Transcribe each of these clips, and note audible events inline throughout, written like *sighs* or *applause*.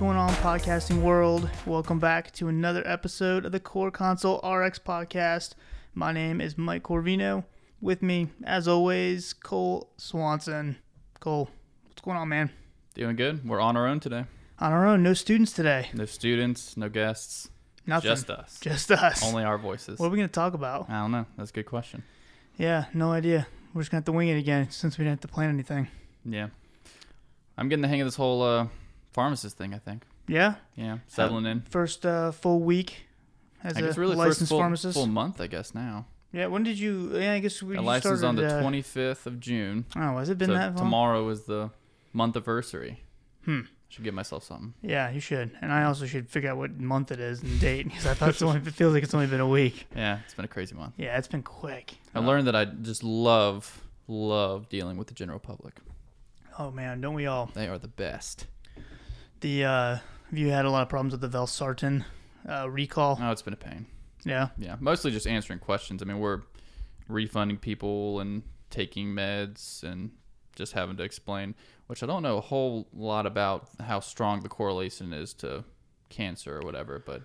going on, podcasting world? Welcome back to another episode of the CorConsult RX podcast. My name is Mike Corvino. With me, as always, Cole Swanson. Cole, what's going on, man? Doing good. We're on our own today. On our own, no students today. No students, no guests, Nothing. just us. Just us. Only our voices. What are we going to talk about? I don't know. That's a good question. Yeah, no idea. We're just going to have to wing it again since we didn't have to plan anything. Yeah. I'm getting the hang of this whole uh, pharmacist thing, I think. Yeah? Yeah. Settling in. First uh, full week as I a guess really licensed full, pharmacist. full month, I guess, now. Yeah, when did you? Yeah, I guess we A you license on the uh, 25th of June. Oh, has it been so that long? tomorrow is the month anniversary. Hmm. Should give myself something. Yeah, you should. And I also should figure out what month it is and date because I *laughs* thought it's only, it feels like it's only been a week. Yeah, it's been a crazy month. Yeah, it's been quick. I learned that I just love, love dealing with the general public. Oh man, don't we all? They are the best. The uh, have you had a lot of problems with the Valsartan uh, recall? Oh, it's been a pain. Yeah. Yeah, mostly just answering questions. I mean, we're refunding people and taking meds and just having to explain, which I don't know a whole lot about how strong the correlation is to cancer or whatever. But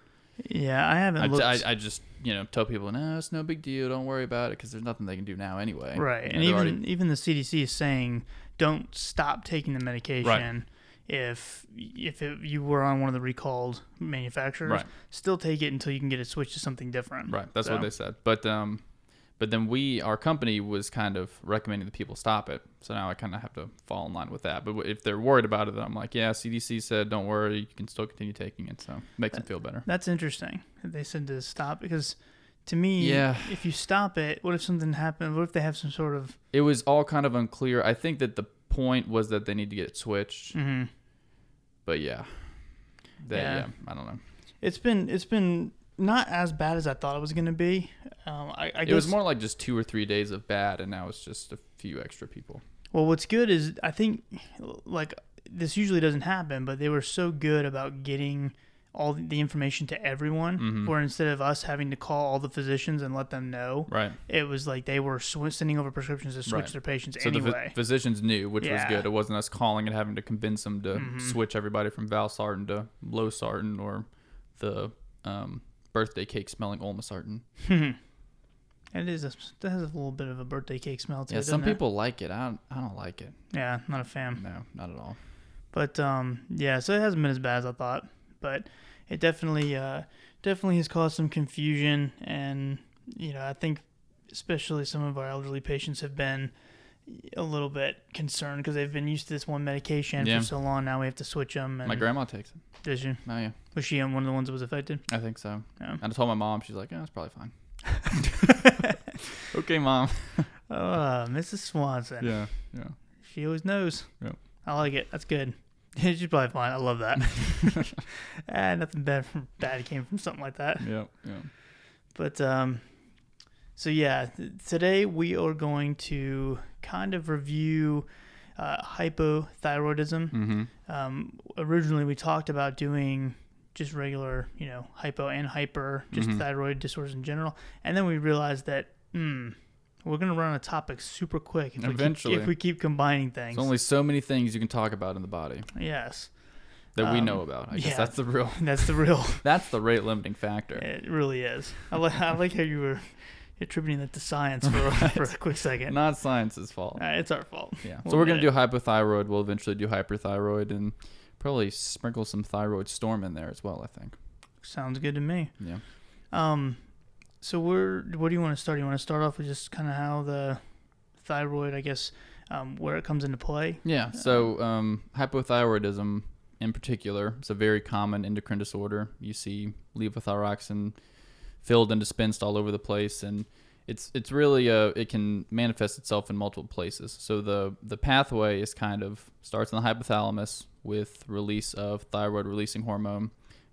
Yeah, I haven't I, looked. I, I just you know tell people, no, it's no big deal. Don't worry about it because there's nothing they can do now anyway. right, You know, and even already- even the CDC is saying don't stop taking the medication. If if it, you were on one of the recalled manufacturers, Right. still take it until you can get it switched to something different. right. That's So- what they said. But um, but then we, our company, was kind of recommending that people stop it. So now I kind of have to fall in line with that. But if they're worried about it, then I'm like, yeah, CDC said don't worry, you can still continue taking it. So it makes them feel better. That's interesting. They said to stop because to me, Yeah. if you stop it, what if something happened? What if they have some sort of it was all kind of unclear. I think that the point was that they need to get it switched, mhm. But yeah, they, Yeah. yeah. I don't know. It's been it's been not as bad as I thought it was going to be. Um, I, I It guess was more like just two or three days of bad, and now it's just a few extra people. Well, what's good is I think like this usually doesn't happen, but they were so good about getting all the information to everyone, Mhm. where instead of us having to call all the physicians and let them know, Right. it was like they were sw- sending over prescriptions to switch Right. their patients So the anyway. ph- physicians knew, which was good. It wasn't us calling and having to convince them to Mhm. switch everybody from Valsartan to Losartan or the um, birthday cake smelling Olmesartan. *laughs* it is a, that has a little bit of a birthday cake smell to Yeah, it. Yeah, some doesn't it? people like it. I don't, I don't like it. Yeah, not a fan. No, not at all. But um, yeah, so it hasn't been as bad as I thought, but it definitely uh, definitely has caused some confusion, and you know I think especially some of our elderly patients have been a little bit concerned because they've been used to this one medication Yeah. for so long. Now we have to switch them. And My grandma takes it. did she? Oh yeah, Was she um, one of the ones that was affected? I think so. Yeah. And I told my mom. She's like, "Yeah, it's probably fine." *laughs* okay, mom. *laughs* Uh, Mrs. Swanson. Yeah, yeah. She always knows. Yeah. I like it. That's good. *laughs* She's probably fine. I love that. *laughs* *laughs* ah, nothing bad bad came from something like that. Yeah, yeah. But um, so yeah, th- today we are going to kind of review uh, hypothyroidism. Mm-hmm. Um, originally, we talked about doing just regular, you know, hypo and hyper, just Mhm. thyroid disorders in general, and then we realized that, hmm, we're gonna run a topic super quick if Eventually. we keep, if we keep combining things. There's only so many things you can talk about in the body yes, that we Um, know about. I guess that's the real. *laughs* that's the real. *laughs* That's the rate limiting factor. It really is. I like I like how you were attributing that to science for, *laughs* for a quick second. Not science's fault. Uh, it's our fault. Yeah. We'll so we're gonna do hypothyroid. We'll eventually do hyperthyroid and probably sprinkle some thyroid storm in there as well. I think. Sounds good to me. Yeah. Um, so we're what do you want to start? You want to start off with just kind of how the thyroid, I guess, um, where it comes into play. Yeah. So um, hypothyroidism, in particular, is a very common endocrine disorder. You see levothyroxine filled and dispensed all over the place, and it's it's really uh it can manifest itself in multiple places. So the the pathway is kind of starts in the hypothalamus with release of thyroid releasing hormone,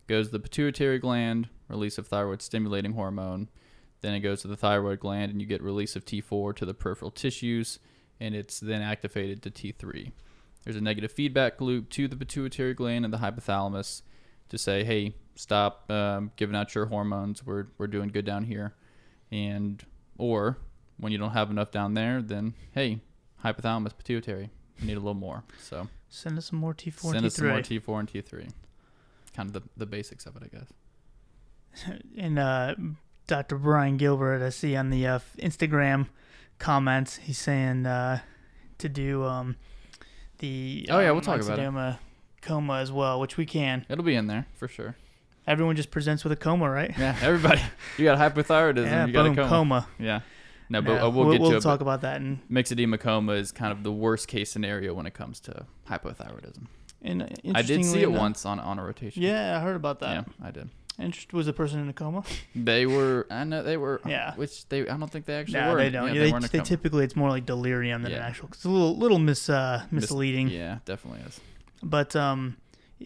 goes to the pituitary gland, release of thyroid stimulating hormone, then it goes to the thyroid gland, and you get release of T4 to the peripheral tissues, and it's then activated to T3. There's a negative feedback loop to the pituitary gland and the hypothalamus to say, hey, stop um, giving out your hormones. We're, we're doing good down here. And, or when you don't have enough down there, then, hey, hypothalamus, pituitary, you need a little more. So Send us some more T4 send and us some more T3. T4 and T3. kind of the, the basics of it, I guess. And uh, Dr. Brian Gilbert, I see on the uh, Instagram comments, he's saying uh, to do um, the Oh, yeah, um, we'll talk about it. coma as well, which we can. It'll be in there for sure. Everyone just presents with a coma, right? Yeah, everybody. *laughs* you got hypothyroidism. yeah, you got boom, a coma. coma. Yeah. No, but Yeah, uh, we'll, get to we'll talk about that. And, Myxedema coma is kind of the worst case scenario when it comes to hypothyroidism. and I did see it enough- once on on a rotation. Yeah, I heard about that. Yeah, I did. Interest was the person in a coma? They were. I know they were. Yeah. Which they. I don't think they actually no, were. they don't. Yeah, Yeah, they, they, they typically it's more like delirium than an actual. It's a little little mis uh, Mis- misleading. Yeah, definitely is. But um,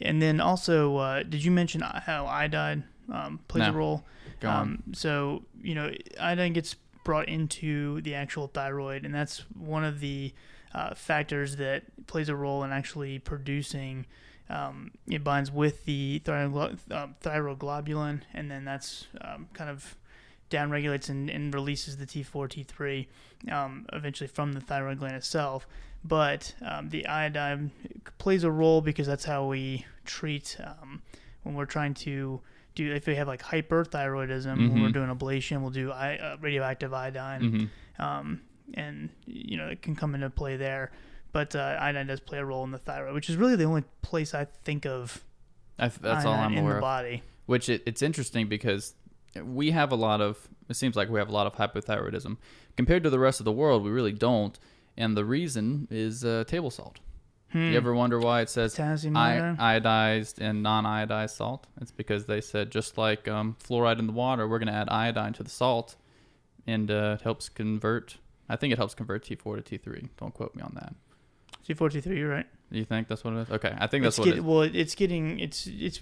and then also, uh, did you mention how iodine um, plays a role? Go on. Um, so you know, iodine gets brought into the actual thyroid, and that's one of the uh, factors that plays a role in actually producing. Um, it binds with the uh, thyroglobulin, and then that's um, kind of downregulates and, and releases the T4, T3 um, eventually from the thyroid gland itself. But um, the iodine plays a role because that's how we treat um, when we're trying to do if we have like hyperthyroidism when we're Mhm. doing ablation we'll do I, uh, radioactive iodine hmm um, and you know it can come into play there but uh, iodine does play a role in the thyroid which is really the only place i think of I th- that's all I'm in aware the of. body Which it, it's interesting because we have a lot of. It seems like we have a lot of hypothyroidism compared to the rest of the world. We really don't, and the reason is uh, table salt. Hmm. You ever wonder why it says I- iodized and non-iodized salt? It's because they said just like um, fluoride in the water, we're going to add iodine to the salt, and uh, it helps convert. I think it helps convert T4 to T3. Don't quote me on that. C4t3 you're right You think that's what it is? Okay, I think that's it's what get, it is. well it's getting it's it's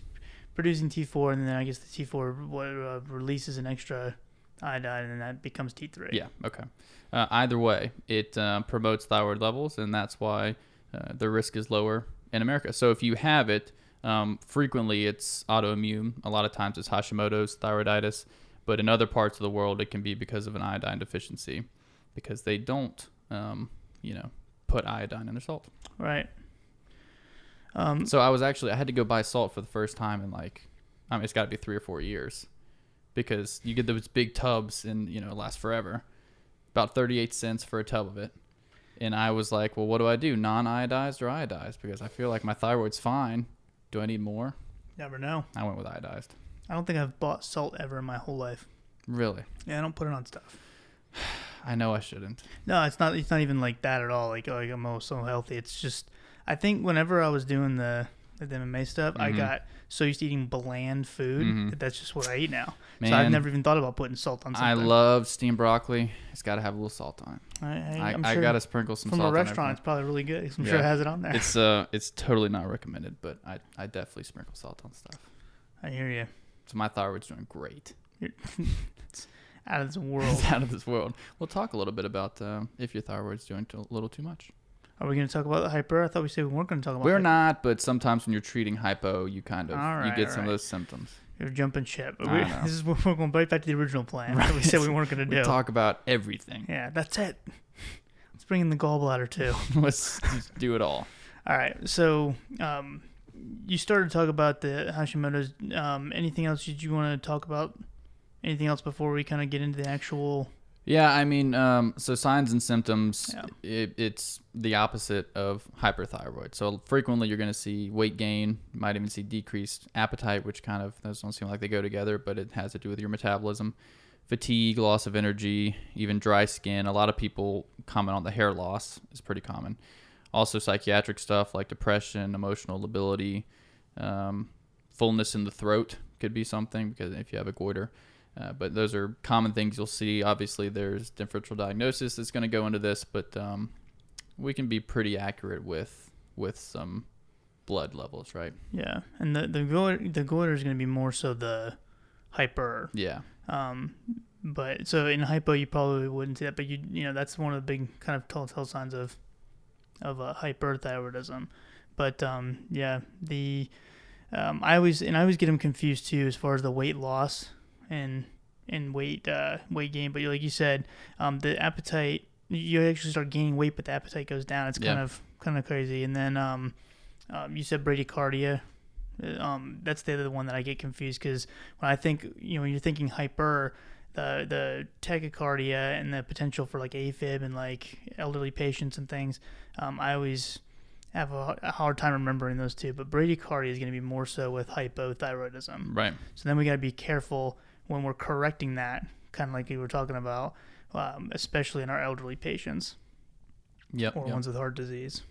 producing t4 and then i guess the t4 uh, releases an extra iodine and that becomes t3 Yeah. Okay. Uh, either way, it uh, promotes thyroid levels, and that's why uh, the risk is lower in America. So if you have it, um, frequently it's autoimmune. A lot of times it's Hashimoto's thyroiditis, but in other parts of the world it can be because of an iodine deficiency, because they don't, um, you know, put iodine in their salt. right um, So I was actually I had to go buy salt for the first time in like, I mean it's got to be three or four years, because you get those big tubs and you know it lasts forever, about thirty eight cents for a tub of it, and I was like, well, what do I do, non iodized or iodized? Because I feel like my thyroid's fine. Do I need more? never know I went with iodized. i don't think i've bought salt ever in my whole life Really? yeah i don't put it on stuff *sighs* *sighs* *sighs* I know I shouldn't. No, it's not. It's not even like that at all. Like, like I'm oh, so healthy. It's just, I think whenever I was doing the the MMA stuff, I Mhm. got so used to eating bland food Mhm. that that's just what I eat now. Man, so I've never even thought about putting salt on something. I love steamed broccoli. It's got to have a little salt on it. I, I, I, I sure gotta sprinkle some from salt a restaurant, it's probably really good. I'm Yeah. sure it has it on there. It's uh, it's totally not recommended, but I I definitely sprinkle salt on stuff. I hear you. So my thyroid's doing great. *laughs* *laughs* Out of this *laughs* world. Out of this world. We'll talk a little bit about um, if your thyroid's doing a little too much. Are we going to talk about the hyper? I thought we said we weren't going to talk about. We're hyper. not, but sometimes when you're treating hypo, you kind of All you get some of those symptoms. You're jumping ship. We, *laughs* this is what we're going right back to the original plan that we said we weren't going *laughs* to do. We talk about everything. yeah, that's it. Let's bring in the gallbladder too. Let's just do it all. All right. So, um, you started to talk about the Hashimoto's. Um, anything else did you want to talk about? Anything else before we kind of get into the actual? Yeah, I mean, um, so signs and symptoms, Yeah. it, it's the opposite of hyperthyroid. So frequently you're going to see weight gain, you might even see decreased appetite, which kind of, those don't seem like they go together, but it has to do with your metabolism. Fatigue, loss of energy, even dry skin. A lot of people comment on the hair loss is pretty common. Also psychiatric stuff like depression, emotional lability, um, fullness in the throat could be something because if you have a goiter. Uh, but those are common things you'll see. Obviously, there's differential diagnosis that's going to go into this, but um, we can be pretty accurate with with some blood levels, right? Yeah, and the the goiter, the goiter is going to be more so the hyper. Yeah, Um, but so in hypo you probably wouldn't see that, but you you know that's one of the big kind of telltale signs of of uh, hyperthyroidism. But um, yeah, the um, I always and I always get them confused too as far as the weight loss and and weight uh, weight gain. But like you said, um, the appetite you actually start gaining weight, but the appetite goes down. It's kind Yeah. of kind of crazy. And then um, um, you said bradycardia Uh, Um, that's the other one that I get confused because when I think, you know, when you're thinking hyper, the the tachycardia and the potential for like AFib and like elderly patients and things, um, I always have a, a hard time remembering those two. But bradycardia is going to be more so with hypothyroidism. Right. So then we got to be careful when we're correcting that, kind of like you were talking about, um, especially in our elderly patients Yep. or yep. ones with heart disease.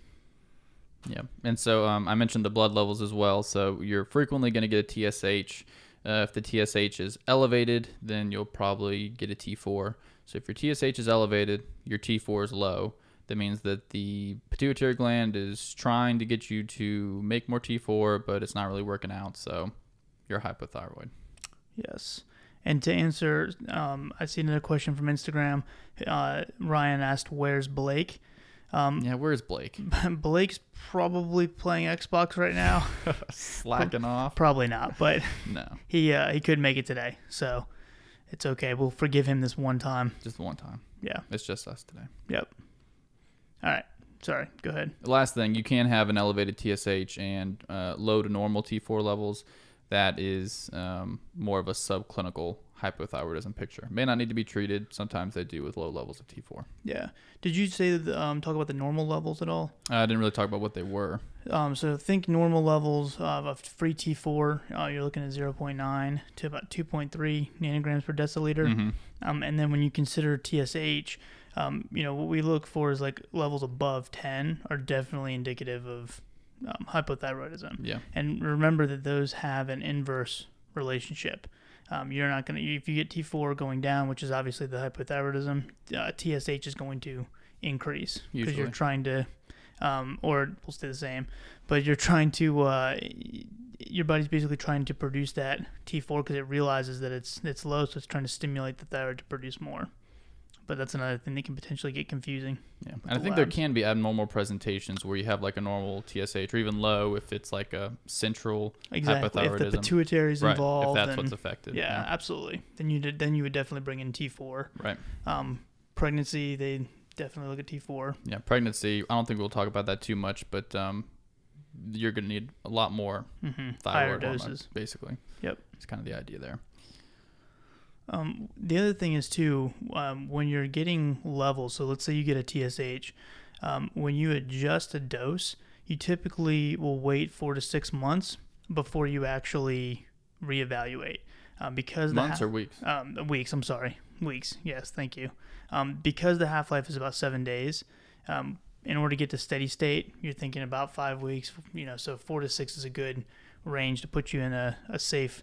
Yeah, and so um, I mentioned the blood levels as well. So you're frequently going to get a TSH. Uh, if the TSH is elevated, then you'll probably get a T4. So if your TSH is elevated, your T4 is low. That means that the pituitary gland is trying to get you to make more T4, but it's not really working out. So you're hypothyroid. Yes. And to answer, um, I see another question from Instagram. Uh, Ryan asked, "Where's Blake?" Um, Yeah, where's Blake? *laughs* Blake's probably playing Xbox right now. *laughs* Slacking off? probably not, but *laughs* No, he uh, he could make it today, so it's okay. We'll forgive him this one time. just one time. Yeah. It's just us today. Yep. All right. Sorry. Go ahead. last thing, you can have an elevated TSH and uh, low to normal T4 levels. That is um, more of a subclinical hypothyroidism picture. May not need to be treated. Sometimes they do with low levels of T4. Yeah. Did you say that, um, talk about the normal levels at all? I didn't really talk about what they were. Um, so think normal levels of a free T4. Uh, you're looking at 0.9 to about 2.3 nanograms per deciliter. Mm-hmm. Um, and then when you consider TSH, um, you know what we look for is like levels above 10 are definitely indicative of um, hypothyroidism. Yeah. And remember that those have an inverse relationship. Um, you're not going to, if you get T4 going down, which is obviously the hypothyroidism, uh, TSH is going to increase because you're trying to, um, or will stay the same, but you're trying to, uh, your body's basically trying to produce that T4 because it realizes that it's it's low, so it's trying to stimulate the thyroid to produce more. But that's another thing that can potentially get confusing. Yeah. And I think there can be abnormal presentations where you have like a normal TSH or even low if it's like a central Exactly. If the pituitary is right. involved, if that's then, what's affected. yeah, absolutely. Then you did, then you would definitely bring in T4. Right. Um, pregnancy, they definitely look at T4. Yeah. Pregnancy. I don't think we'll talk about that too much, but um, you're going to need a lot more Mm-hmm. Higher thyroid hormone, doses. basically. Yep. It's kind of the idea there. Um, the other thing is too, um, when you're getting levels. So let's say you get a TSH, um, when you adjust a dose, you typically will wait four to six months before you actually reevaluate, um, because the Months ha- or weeks? um, weeks. I'm sorry, weeks. Yes, thank you. Um, because the half life is about seven days. Um, in order to get to steady state, you're thinking about five weeks. You know, so four to six is a good range to put you in a, a safe,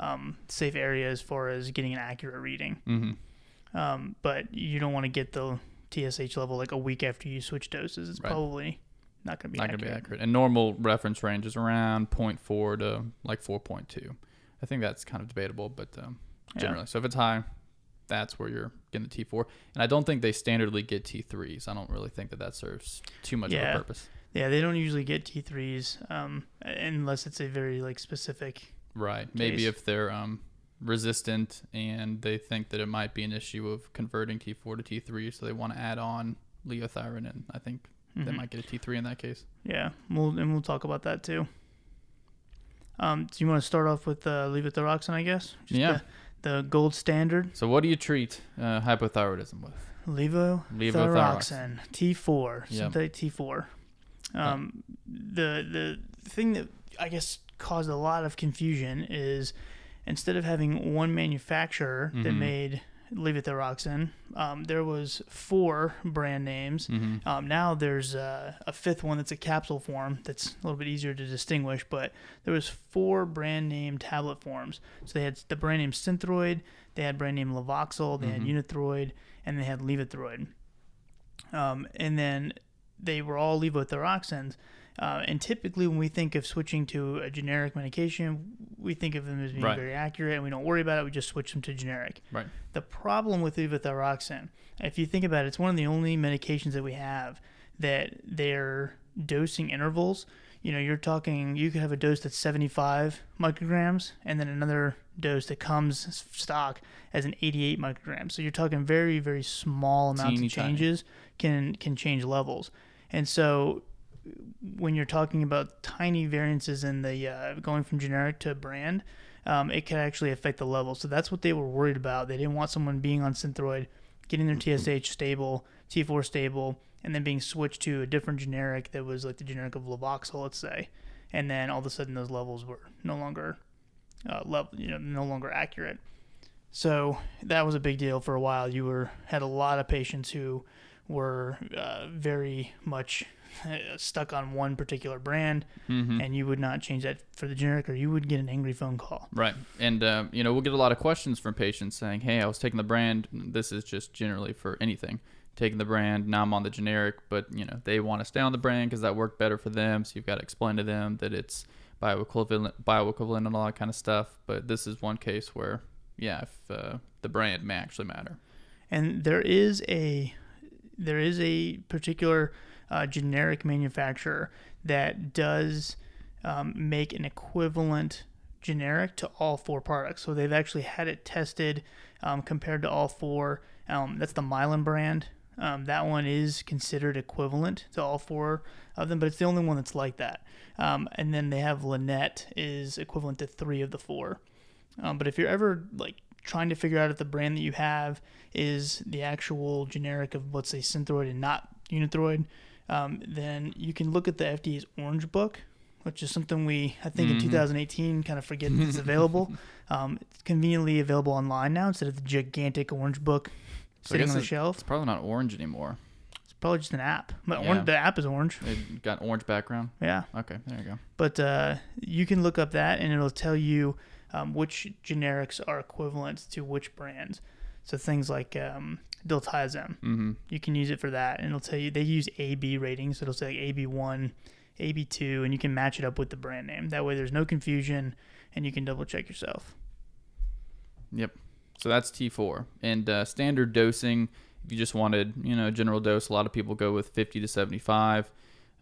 um, safe area as far as getting an accurate reading. Mm-hmm. Um, but you don't want to get the TSH level like a week after you switch doses. It's Right. probably not going to be Not accurate. going to be accurate. And normal reference range is around 0.4 to like 4.2. I think that's kind of debatable, but um, Yeah. generally. So if it's high, that's where you're getting the T4. And I don't think they standardly get T3s. I don't really think that that serves too much of Yeah. a purpose. Yeah, they don't usually get T3s um, unless it's a very like specific. Right. Maybe if they're um, resistant and they think that it might be an issue of converting T4 to T3, so they want to add on leothyroid, and I think they Mhm. might get a T3 in that case. Yeah, we'll and we'll talk about that too. Um, do you want to start off with uh, levothyroxine? I guess. Yeah. The, the gold standard So what do you treat uh, hypothyroidism with? levothyroxine T4 Yep. synthetic T4. Um, the the thing that I guess caused a lot of confusion is instead of having one manufacturer that Mhm. made levothyroxine, um, there was four brand names. Mm-hmm. Um, now there's uh, a fifth one that's a capsule form that's a little bit easier to distinguish, but there was four brand name tablet forms. So they had the brand name Synthroid, they had brand name Levoxyl, they Mhm. had Unithroid, and they had Levothyroid. Um, and then they were all levothyroxines. Uh, and typically, when we think of switching to a generic medication, we think of them as being Right. very accurate, and we don't worry about it. We just switch them to generic. Right. The problem with levothyroxine, if you think about it, it's one of the only medications that we have that their dosing intervals. You know, you're talking. You could have a dose that's 75 micrograms, and then another dose that comes stock as an 88 micrograms. So you're talking very, very small amounts Teeny of tiny. changes can can change levels. And so when you're talking about tiny variances in the uh, going from generic to brand, um, it can actually affect the level. So that's what they were worried about. They didn't want someone being on Synthroid, getting their TSH stable, T4 stable, and then being switched to a different generic that was like the generic of Levoxyl, let's say, and then all of a sudden those levels were no longer uh, level, you know, no longer accurate. So that was a big deal for a while. You were had a lot of patients who were uh, very much *laughs* stuck on one particular brand, Mm-hmm. and you would not change that for the generic, or you would get an angry phone call. Right. And, uh, you know, we'll get a lot of questions from patients saying, hey, I was taking the brand. This is just generally for anything. Taking the brand, now I'm on the generic, but, you know, they want to stay on the brand because that worked better for them. So you've got to explain to them that it's bioequivalent, bioequivalent and all that kind of stuff. But this is one case where, yeah, if uh, the brand may actually matter. and there is a there is a particular uh, generic manufacturer that does um, make an equivalent generic to all four products. So they've actually had it tested um, compared to all four. Um, that's the Mylan brand. Um, that one is considered equivalent to all four of them, but it's the only one that's like that. Um, and then they have Lannett is equivalent to three of the four. Um, but if you're ever like trying to figure out if the brand that you have is the actual generic of let's say Synthroid and not Unithroid, um, then you can look at the FDA's Orange Book, which is something we I think Mhm. in 2018 kind of forget it's *laughs* available. Um, it's conveniently available online now instead of the gigantic Orange Book So sitting on the shelf. It's probably not orange anymore. It's probably just an app. But Yeah. orange, the app is orange. It got orange background. Yeah. Okay, there you go. But uh, you can look up that and it'll tell you um, which generics are equivalent to which brands. So things like um, diltiazem, Mm-hmm. you can use it for that, and it'll tell you they use AB ratings. So it'll say like AB one, AB two, and you can match it up with the brand name. That way, there's no confusion, and you can double check yourself. Yep. So that's T4. And uh, standard dosing, if you just wanted, you know, general dose, a lot of people go with 50 to 75.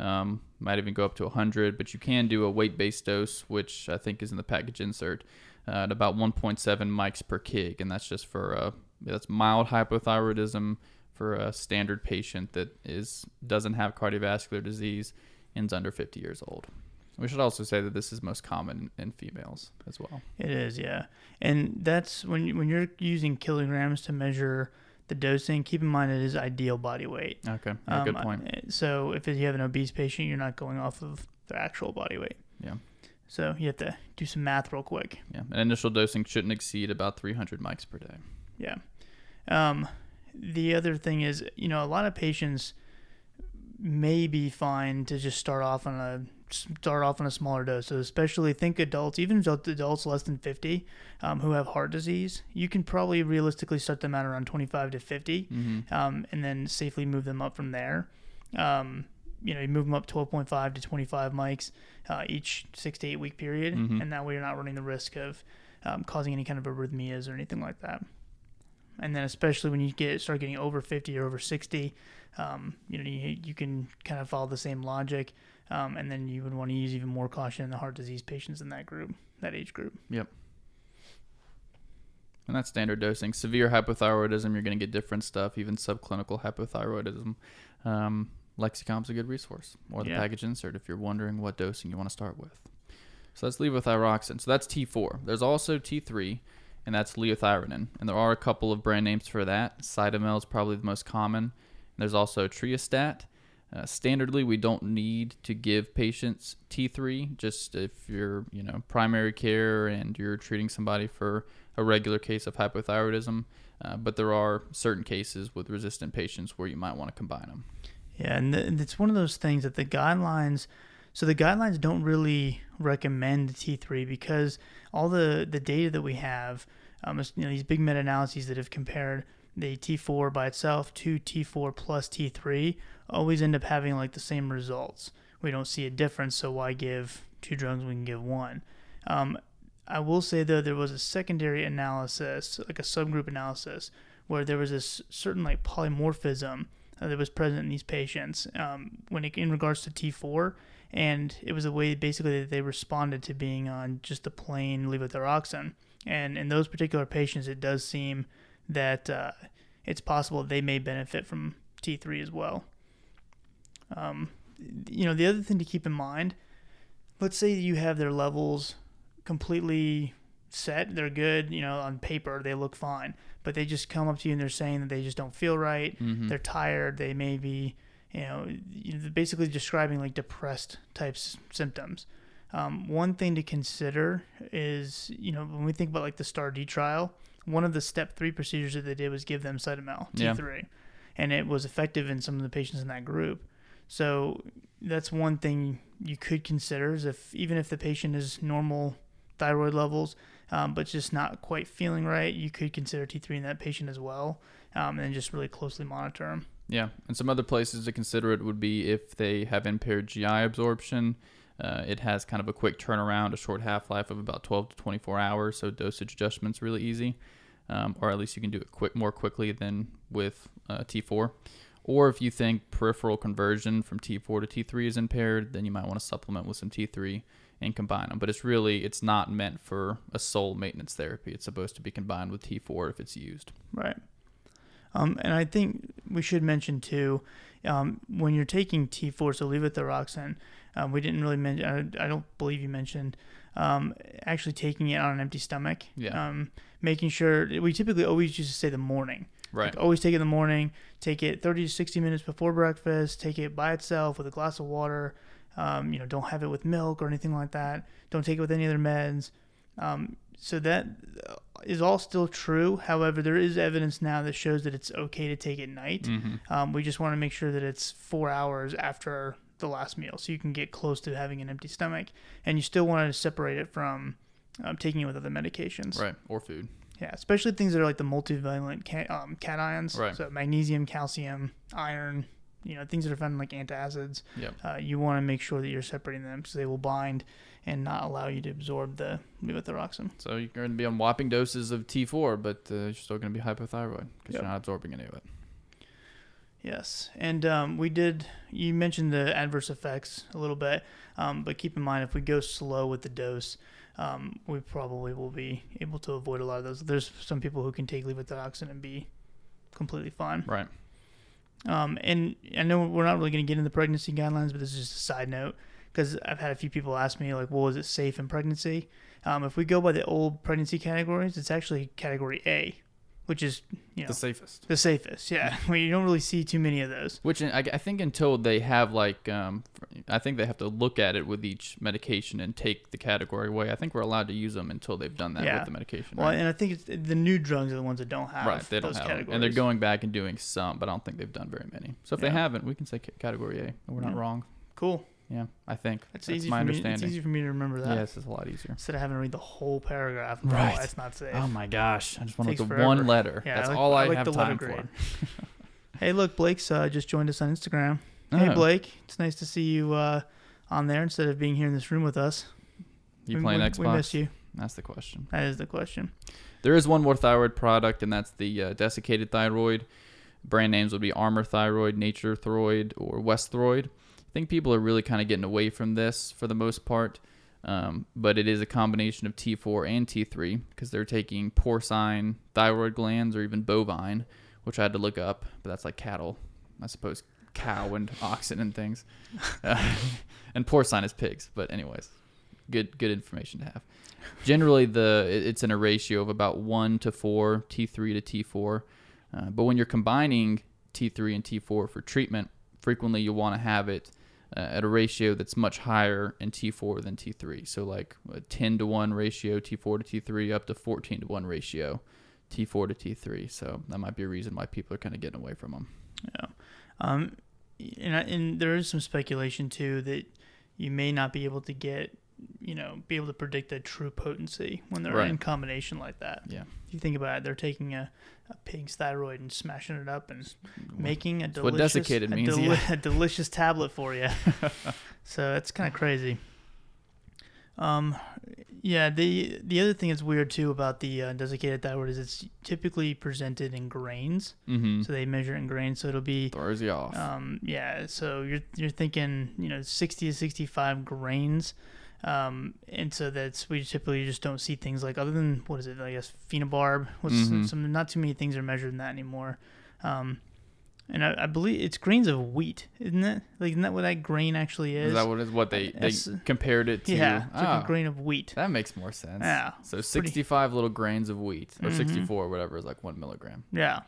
Um, might even go up to 100, but you can do a weight-based dose, which I think is in the package insert, uh, at about 1.7 mics per kg, and that's just for uh, that's mild hypothyroidism for a standard patient that is doesn't have cardiovascular disease and is under 50 years old. We should also say that this is most common in females as well. It is, yeah, and that's when you, when you're using kilograms to measure the dosing. Keep in mind it is ideal body weight. Okay, yeah, good Um, point. uh, So if you have an obese patient, you're not going off of their actual body weight. Yeah. So you have to do some math real quick. Yeah, and initial dosing shouldn't exceed about 300 mics per day. Yeah. Um, the other thing is, you know, a lot of patients may be fine to just start off on a start off on a smaller dose. So especially think adults, even adults less than 50 um, who have heart disease, you can probably realistically start them out around 25 to 50 Mm-hmm. um, and then safely move them up from there. Um, you know, you move them up 12.5 to 25 mics uh, each six to eight week period, Mhm. and that way you're not running the risk of um, causing any kind of arrhythmias or anything like that. And then, especially when you get start getting over 50 or over 60, um, you know, you, you can kind of follow the same logic, um, and then you would want to use even more caution in the heart disease patients in that group, that age group. Yep. And that's standard dosing. Severe hypothyroidism, you're going to get different stuff, even subclinical hypothyroidism. Um, Lexicomp's a good resource, or the Yeah. package insert if you're wondering what dosing you want to start with. So that's levothyroxine. So that's T4. There's also T3, and that's liothyronine. And there are a couple of brand names for that. Cytomel is probably the most common. There's also Triostat. Uh, standardly, we don't need to give patients T3. Just if you're, you know, primary care and you're treating somebody for a regular case of hypothyroidism. Uh, but there are certain cases with resistant patients where you might want to combine them. Yeah, and, th- and it's one of those things that the guidelines. So the guidelines don't really recommend T3 because all the the data that we have, um, you know, these big meta-analyses that have compared the T4 by itself to T4 plus T3 always end up having like the same results. We don't see a difference, so why give two drugs? We can give one. Um, I will say though there was a secondary analysis, like a subgroup analysis, where there was this certain like polymorphism uh, that was present in these patients um, when it, in regards to T4, and it was a way basically that they responded to being on just the plain levothyroxine. And in those particular patients, it does seem that uh, it's possible they may benefit from T3 as well. Um, you know, the other thing to keep in mind, let's say you have their levels completely set, they're good, you know, on paper, they look fine, but they just come up to you and they're saying that they just don't feel right, Mhm. they're tired, they may be, you know, you know, basically describing like depressed types symptoms. Um, one thing to consider is, you know, when we think about like the STAR D trial, one of the step three procedures that they did was give them Cytomel T3, and it was effective in some of the patients in that group. So that's one thing you could consider is if even if the patient is normal thyroid levels, um, but just not quite feeling right, you could consider T3 in that patient as well, um, and just really closely monitor them. Yeah, and some other places to consider it would be if they have impaired GI absorption. Uh, it has kind of a quick turnaround, a short half life of about 12 to 24 hours, so dosage adjustment's really easy, um, or at least you can do it quick more quickly than with uh, T4. Or if you think peripheral conversion from T4 to T3 is impaired, then you might want to supplement with some T3 and combine them. But it's really it's not meant for a sole maintenance therapy. It's supposed to be combined with T4 if it's used. Right. Um, and I think we should mention too, um, when you're taking T4, so levothyroxine, um, we didn't really mention. I, I don't believe you mentioned um, actually taking it on an empty stomach. Yeah. Um, making sure we typically always used to say the morning. Right. Like, always take it in the morning. Take it 30 to 60 minutes before breakfast. Take it by itself with a glass of water. Um, you know, don't have it with milk or anything like that. Don't take it with any other meds. Um, so that uh, all still true. However, there is evidence now that shows that it's okay to take at night. hmm Um, we just want to make sure that it's four hours after the last meal, so you can get close to having an empty stomach, and you still want to separate it from um, taking it with other medications. Right. Or food. Yeah, especially things that are like the multivalent ca- um, cations, Right. so magnesium, calcium, iron. You know, things that are found in like antacids. Yep. Uh, you want to make sure that you're separating them so they will bind and not allow you to absorb the levothyroxine. So you're going to be on whopping doses of T4, but uh, you're still going to be hypothyroid because Yep. you're not absorbing any of it. Yes, and um, we did. You mentioned the adverse effects a little bit, um, but keep in mind if we go slow with the dose, um, we probably will be able to avoid a lot of those. There's some people who can take levothyroxine and be completely fine. Right. Um, and I know we're not really going to get into pregnancy guidelines, but this is just a side note because I've had a few people ask me like, "Well, is it safe in pregnancy?" Um, if we go by the old pregnancy categories, it's actually category A, which is you know The safest. the safest. Yeah, *laughs* well, you don't really see too many of those. Which I, I think until they have like, um, I think they have to look at it with each medication and take the category away. I think we're allowed to use them until they've done that Yeah. with the medication. Well, right? and I think it's the new drugs are the ones that don't have right. They don't those have them. categories. and they're going back and doing some, but I don't think they've done very many. So if Yeah. they haven't, we can say category A. and We're not Yeah. wrong. cool. Yeah, I think It's that's easy my for me. understanding. It's easy for me to remember that. Yes, it's a lot easier. Instead of having to read the whole paragraph. and Right. Why it's not safe. Oh my gosh! I just want look forever. one letter. Yeah, I That's like- all I I, like have the time for. *laughs* Hey, look, Blake's uh, just joined us on Instagram. Hey, Oh, Blake. It's nice to see you uh, on there instead of being here in this room with us. You we, playing we, Xbox? We miss you. That's the question. That is the question. There is one more thyroid product, and that's the uh, desiccated thyroid. Brand names would be Armour Thyroid, Nature-Throid, or Westhroid. I think people are really kind of getting away from this for the most part, um, but it is a combination of T4 and T3 because they're taking porcine thyroid glands or even bovine, which I had to look up, but that's like cattle, I suppose, cow and *laughs* oxen and things. Uh, *laughs* *laughs* and porcine is pigs, but anyways, good good information to have. Generally, the it's in a ratio of about one to four, T3 to T4. Uh, but when you're combining T3 and T4 for treatment, frequently you'll want to have it uh, at a ratio that's much higher in T4 than T3. So like a 10 to 1 ratio T4 to T3 up to 14 to 1 ratio T4 to T3. So that might be a reason why people are kind of getting away from them. Yeah. Um, and, I, and there is some speculation too that you may not be able to get, you know, be able to predict a true potency when they're Right. in combination like that. Yeah. If you think about it, they're taking a, a pig's thyroid and smashing it up and making a delicious, what desiccated a, means, deli- yeah. *laughs* a delicious tablet for you. *laughs* so it's kind of crazy. Um, yeah. The the other thing that's weird too about the uh, desiccated thyroid is it's typically presented in grains. Mm-hmm. So they measure it in grains. So it'll be Throws you off. um, yeah, so you're you're thinking you know 60 to 65 grains, um, and so that's we typically just don't see things like other than what is it I guess phenobarb. What's Mhm. some not too many things are measured in that anymore. Um, and I, I believe it's grains of wheat, isn't it? Like, isn't that what that grain actually is? Is that what is what they they It's- compared it to? yeah, like Oh, a grain of wheat. that makes more sense. Yeah, So 65 little grains of wheat, or Mhm. 64, whatever, is like one milligram. yeah,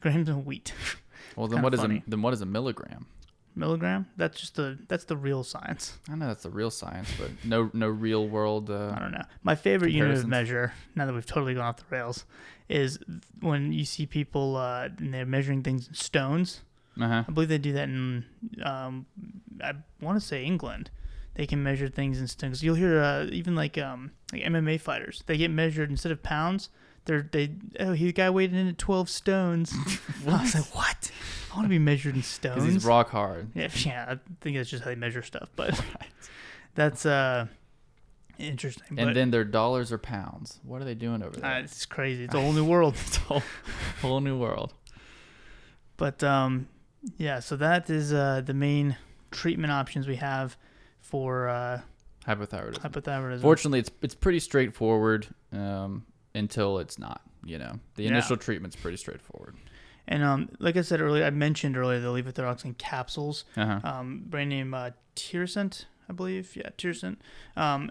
grams of wheat. *laughs* Well, then what is a then what is a milligram? Milligram. That's just the that's the real science. I know that's the real science, but no no real world. Uh, I don't know. My favorite unit of measure, now that we've totally gone off the rails, is when you see people uh, and they're measuring things in stones. uh-huh. I believe they do that in, um, I want to say England. They can measure things in stones. You'll hear uh, even like um, like MMA fighters. They get measured instead of pounds. They're they oh he the guy weighed in at twelve stones. *laughs* I was like what? I want to be measured in *laughs* stones. he's rock hard. Yeah, *laughs* yeah, I think that's just how they measure stuff. But that's uh interesting. And but then their dollars or pounds. What are they doing over uh, there? it's crazy. It's a whole new world. it's a whole, whole new world. But um, yeah, so that is uh, the main treatment options we have for uh, Hypothyroidism. hypothyroidism. Fortunately, it's it's pretty straightforward um, until it's not. You know, the Yeah. initial treatment's pretty straightforward. and um, like I said earlier, I mentioned earlier the levothyroxine capsules. Uh-huh. Um, brand name uh, Tirosint, I believe. Yeah, Tirosint. Um,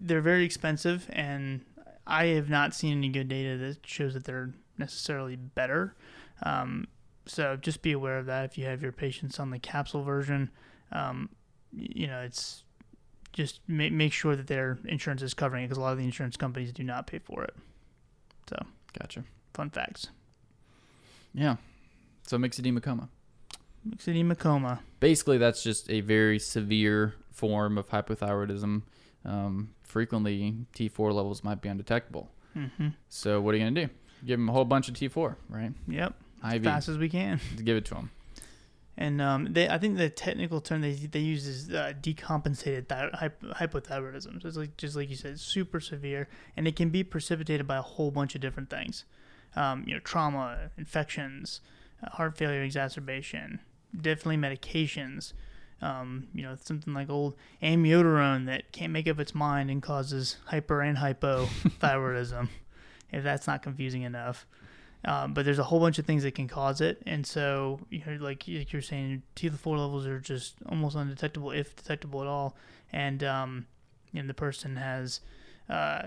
they're very expensive, and I have not seen any good data that shows that they're necessarily better. Um, so just be aware of that if you have your patients on the capsule version. Um, you know, it's just ma- make sure that their insurance is covering it because a lot of the insurance companies do not pay for it. So, gotcha. Fun facts. Yeah. So myxedema coma. Myxedema coma. Basically, that's just a very severe form of hypothyroidism. Um, frequently, T4 levels might be undetectable. hmm So what are you gonna do? Give them a whole bunch of T4, right? Yep. IV. As Fast as we can. Give it to them. And um, they, I think the technical term they, they use is uh, decompensated thy- hypothyroidism. So it's like just like you said, super severe, and it can be precipitated by a whole bunch of different things. Um, you know, trauma, infections, uh, heart failure exacerbation, definitely medications. Um, you know, something like old amiodarone that can't make up its mind and causes hyper and hypothyroidism. *laughs* if that's not confusing enough. Um, but there's a whole bunch of things that can cause it, and so you know, like you're saying, T4 levels are just almost undetectable, if detectable at all, and um, and the person has uh,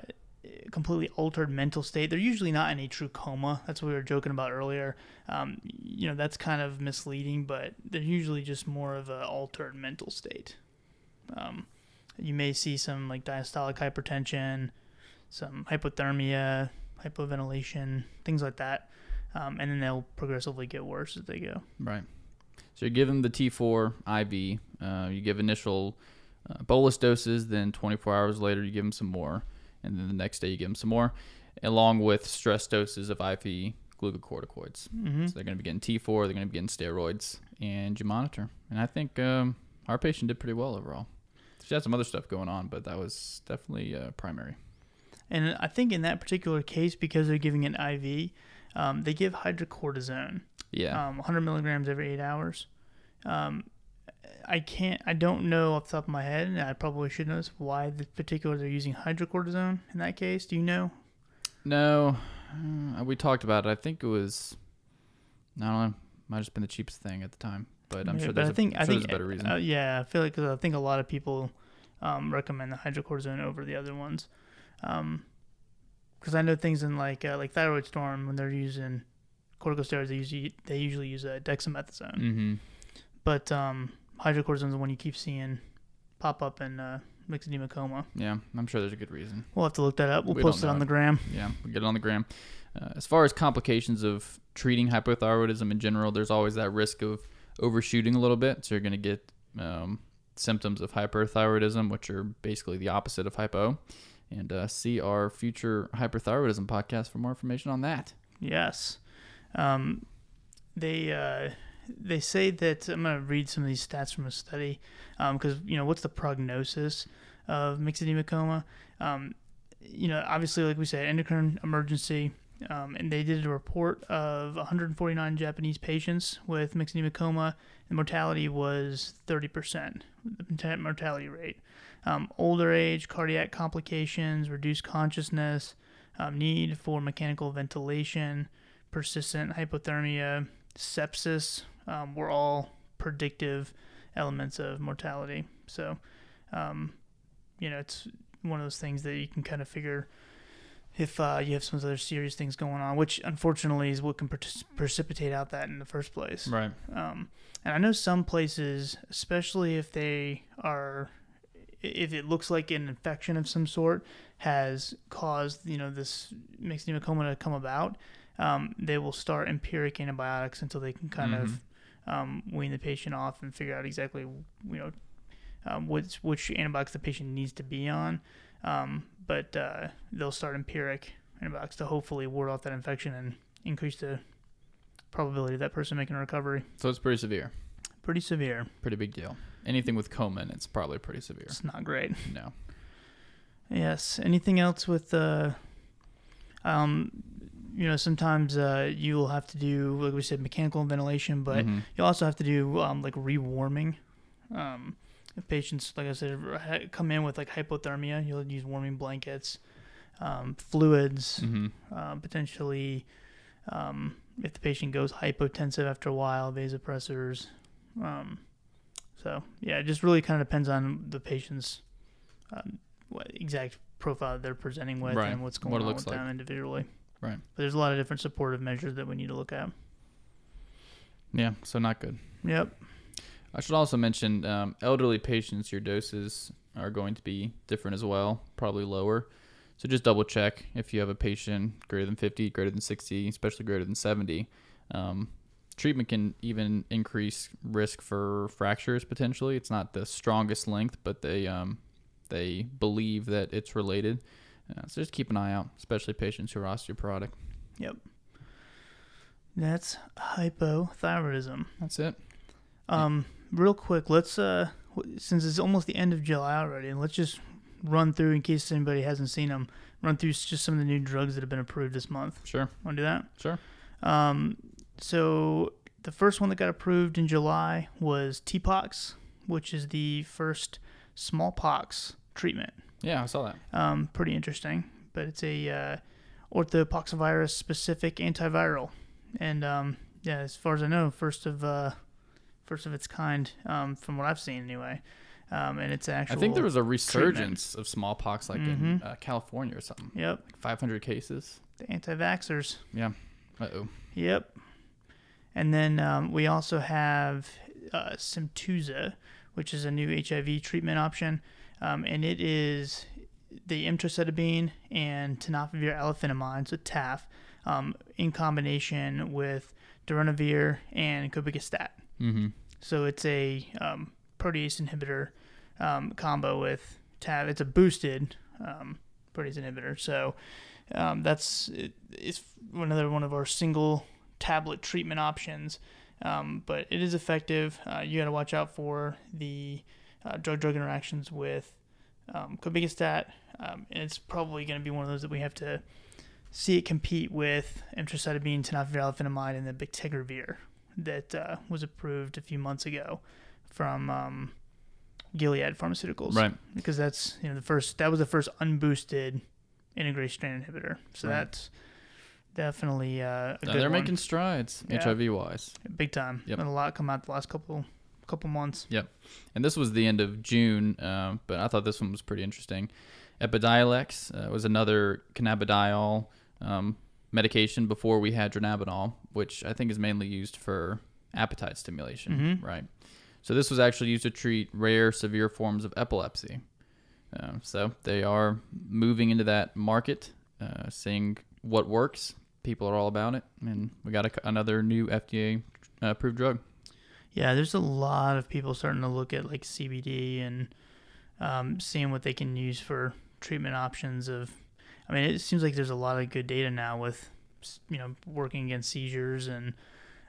completely altered mental state. They're usually not in a true coma. That's what we were joking about earlier. Um, you know, that's kind of misleading, but they're usually just more of an altered mental state. Um, you may see some like diastolic hypertension, some hypothermia, hypoventilation, things like that. Um, and then they'll progressively get worse as they go. Right. So you give them the T4 IV. Uh, you give initial uh, bolus doses. Then 24 hours later, you give them some more, and then the next day you give them some more, along with stress doses of IV glucocorticoids. Mm-hmm. So they're going to be getting T4. They're going to be getting steroids, and you monitor. And I think um, our patient did pretty well overall. She had some other stuff going on, but that was definitely uh, primary. And I think in that particular case, because they're giving an IV, um, they give hydrocortisone, Yeah. um, 100 milligrams every eight hours. Um, I can't, I don't know off the top of my head, and I probably should know this, why the particular they're using hydrocortisone in that case. Do you know? No, uh, we talked about it. I think it was. I don't know. Might have just been the cheapest thing at the time, but I'm Yeah, sure but there's, I think, a, I sure think, there's a better reason. Uh, yeah, I feel like 'cause I think a lot of people um, recommend the hydrocortisone over the other ones. Because I know things in like uh, like thyroid storm when they're using corticosteroids, they usually they usually use uh, dexamethasone. mm-hmm. But um, hydrocortisone is the one you keep seeing pop up in uh, myxedema coma. Yeah, I'm sure there's a good reason. We'll have to look that up. We'll We post it on it. the gram. Yeah, we get it on the gram. Uh, as far as complications of treating hypothyroidism in general, there's always that risk of overshooting a little bit. So you're going to get um, symptoms of hyperthyroidism, which are basically the opposite of hypo. And uh, see our future hyperthyroidism podcast for more information on that. Yes. Um, they uh, they say that I'm going to read some of these stats from a study because you know what's the prognosis of myxedema coma? Um, you know, obviously, like we said, endocrine emergency. Um, and they did a report of 149 Japanese patients with myxedema coma. The mortality was 30%, the mortality rate. Um, older age, cardiac complications, reduced consciousness, um, need for mechanical ventilation, persistent hypothermia, sepsis um, were all predictive elements of mortality. So, um, you know, it's one of those things that you can kind of figure if uh, you have some other serious things going on, which unfortunately is what can precipitate out that in the first place. Right. Um, and I know some places, especially if they are, if it looks like an infection of some sort has caused, you know, this myxedema coma to come about, um, they will start empiric antibiotics until they can kind of um, wean the patient off and figure out exactly, you know, um, which which antibiotics the patient needs to be on. Um, but uh, they'll start empiric antibiotics to hopefully ward off that infection and increase the probability of that person making a recovery. So it's pretty severe. Pretty severe. Pretty big deal. Anything with coma in it's probably pretty severe. It's not great. No. Yes. Anything else with uh, um, you know, sometimes uh, you will have to do, like we said, mechanical ventilation, but Mhm. you also have to do um, like rewarming. Um, if patients, like I said, come in with like hypothermia, you'll use warming blankets, um, fluids, Mhm. uh, potentially. Um, if the patient goes hypotensive after a while, vasopressors. Um, so yeah, it just really kind of depends on the patient's um, what exact profile they're presenting with Right. and what's going What on with like. them individually. Right. But there's a lot of different supportive measures that we need to look at. Yeah. So not good. Yep. I should also mention um, elderly patients, your doses are going to be different as well, probably lower. So just double check if you have a patient greater than 50, greater than 60, especially greater than 70. Um, treatment can even increase risk for fractures potentially. It's not the strongest length, but they um, they believe that it's related. Uh, so just keep an eye out, especially patients who are osteoporotic. Yep. That's hypothyroidism. That's it. Um, real quick, let's uh, since it's almost the end of July already, and let's just run through in case anybody hasn't seen them. Run through just some of the new drugs that have been approved this month. Sure. Want to do that? Sure. Um, so the first one that got approved in July was TPOXX, which is the first smallpox treatment. Yeah, I saw that. Um, pretty interesting, but it's a uh, orthopoxvirus specific antiviral, and um, yeah, as far as I know, first of uh, first of its kind, um, from what I've seen anyway. Um, and it's actual. I think there was a resurgence of smallpox, like in Mhm. uh, California or something. Yep, Like 500 cases. the anti-vaxxers. Yeah. Uh oh. Yep. And then um, we also have uh, Symtuza, which is a new HIV treatment option, um, and it is the emtricitabine and tenofovir alafenamide, so TAF, um, in combination with darunavir and cobicistat. Mm-hmm. So it's a um, protease inhibitor um, combo with TAF. It's a boosted um, protease inhibitor. So um, that's it, it's another one of our single tablet treatment options. Um, but it is effective. Uh, you got to watch out for the uh, drug-drug interactions with um, cobicistat, um, and it's probably going to be one of those that we have to see it compete with emtricitabine, tenofovir and the bictegravir that uh, was approved a few months ago from um, Gilead Pharmaceuticals. Right. Because that's you know the first that was the first unboosted integrase strand inhibitor. So Right. that's definitely uh, a good they're one. making strides Yeah. HIV wise. big time. Yep. And a lot come out the last couple couple months. Yep, and this was the end of June, uh, but I thought this one was pretty interesting. Epidiolex uh, was another cannabidiol um, medication before we had dronabinol, which I think is mainly used for appetite stimulation, Mhm. right? So this was actually used to treat rare, severe forms of epilepsy. Um, so they are moving into that market, uh, seeing what works. People are all about it, and we got a, another new FDA uh, approved drug. Yeah, there's a lot of people starting to look at like CBD and um, seeing what they can use for treatment options. Of, I mean, it seems like there's a lot of good data now with you know working against seizures and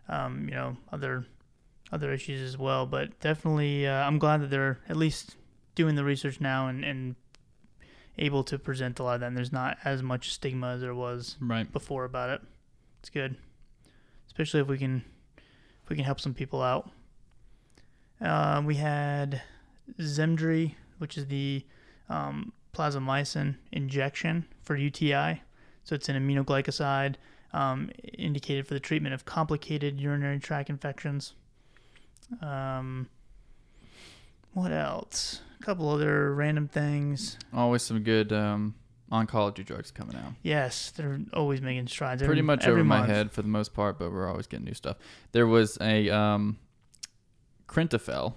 um, you know other other issues as well. But definitely, uh, I'm glad that they're at least doing the research now and, and able to present a lot of that. And there's not as much stigma as there was Right. before about it. It's good, especially if we can if we can help some people out. Uh, we had Zemdri, which is the um, plazomicin injection for UTI. So it's an aminoglycoside um, indicated for the treatment of complicated urinary tract infections. Um, what else? A couple other random things. Always some good um, oncology drugs coming out. Yes, they're always making strides. Pretty every- much every over my head for the most part, but we're always getting new stuff. There was a um, Krintafel,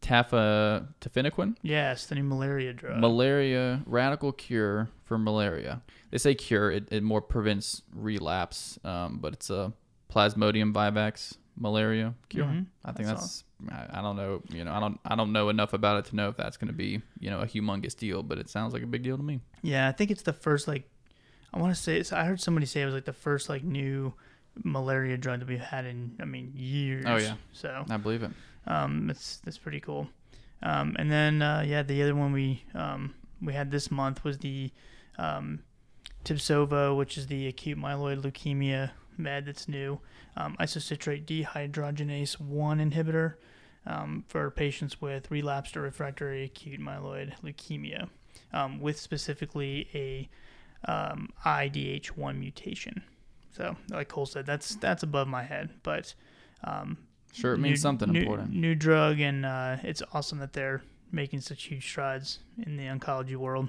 tafa, tafenoquine, Yes, the new malaria drug. malaria radical cure for malaria. They say cure; it, it more prevents relapse, um, but it's a Plasmodium vivax malaria cure. Mhm, I think that's that's. I, I don't know. You know, I don't. I don't know enough about it to know if that's going to be you know a humongous deal, but it sounds like a big deal to me. Yeah, I think it's the first like I want to say it's, I heard somebody say it was like the first like new malaria drug that we've had in I mean years. Oh, yeah. So I believe it. Um, that's that's pretty cool. Um, and then uh, yeah, the other one we um, we had this month was the um, Tibsova, which is the acute myeloid leukemia med that's new. Um, isocitrate dehydrogenase one inhibitor um, for patients with relapsed or refractory acute myeloid leukemia, um, with specifically a um, IDH1 mutation. So, like Cole said, that's that's above my head, but Sure, it means new- something new, important. New drug, and uh, it's awesome that they're making such huge strides in the oncology world.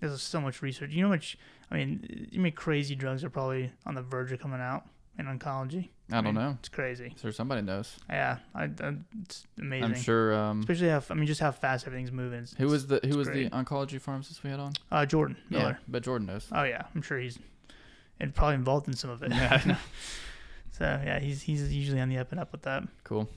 There's so much research. You know, how much I mean, you mean crazy drugs are probably on the verge of coming out in oncology. I don't mean, know. It's crazy. Sure, somebody knows. Yeah, I, I, it's amazing. I'm sure. Um, Especially how I mean, just how fast everything's moving. It's- who was the who was great. the oncology pharmacist we had on? uh, Jordan Yeah, but Jordan knows. Oh yeah, I'm sure he's and probably involved in some of it. *laughs* Yeah. *laughs* so yeah, he's he's usually on the up and up with that. Cool.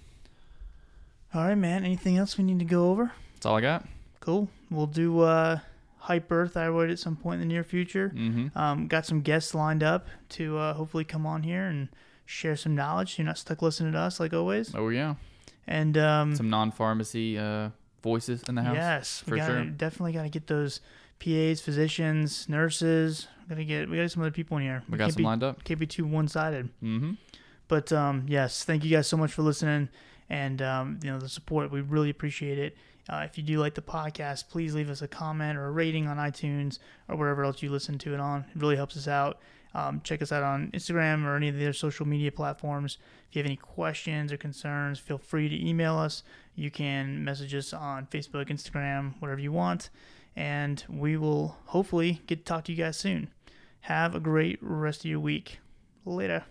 All right, man. Anything else we need to go over? That's all I got. Cool. We'll do uh, hyperthyroid at some point in the near future. Mm-hmm. Um, got some guests lined up to uh, hopefully come on here and share some knowledge. You're not stuck listening to us like always. Oh yeah. And um, Some non-pharmacy uh, voices in the house. yes, we for gotta, sure. definitely got to get those PAs, physicians, nurses. Gotta get we got some other people in here. We got can't some be, lined up. Can't be too one sided. Mm-hmm. But um, yes, thank you guys so much for listening and um, you know the support. We really appreciate it. Uh, if you do like the podcast, please leave us a comment or a rating on iTunes or wherever else you listen to it on. It really helps us out. Um, check us out on Instagram or any of the other social media platforms. If you have any questions or concerns, feel free to email us. You can message us on Facebook, Instagram, whatever you want. And we will hopefully get to talk to you guys soon. Have a great rest of your week. Later.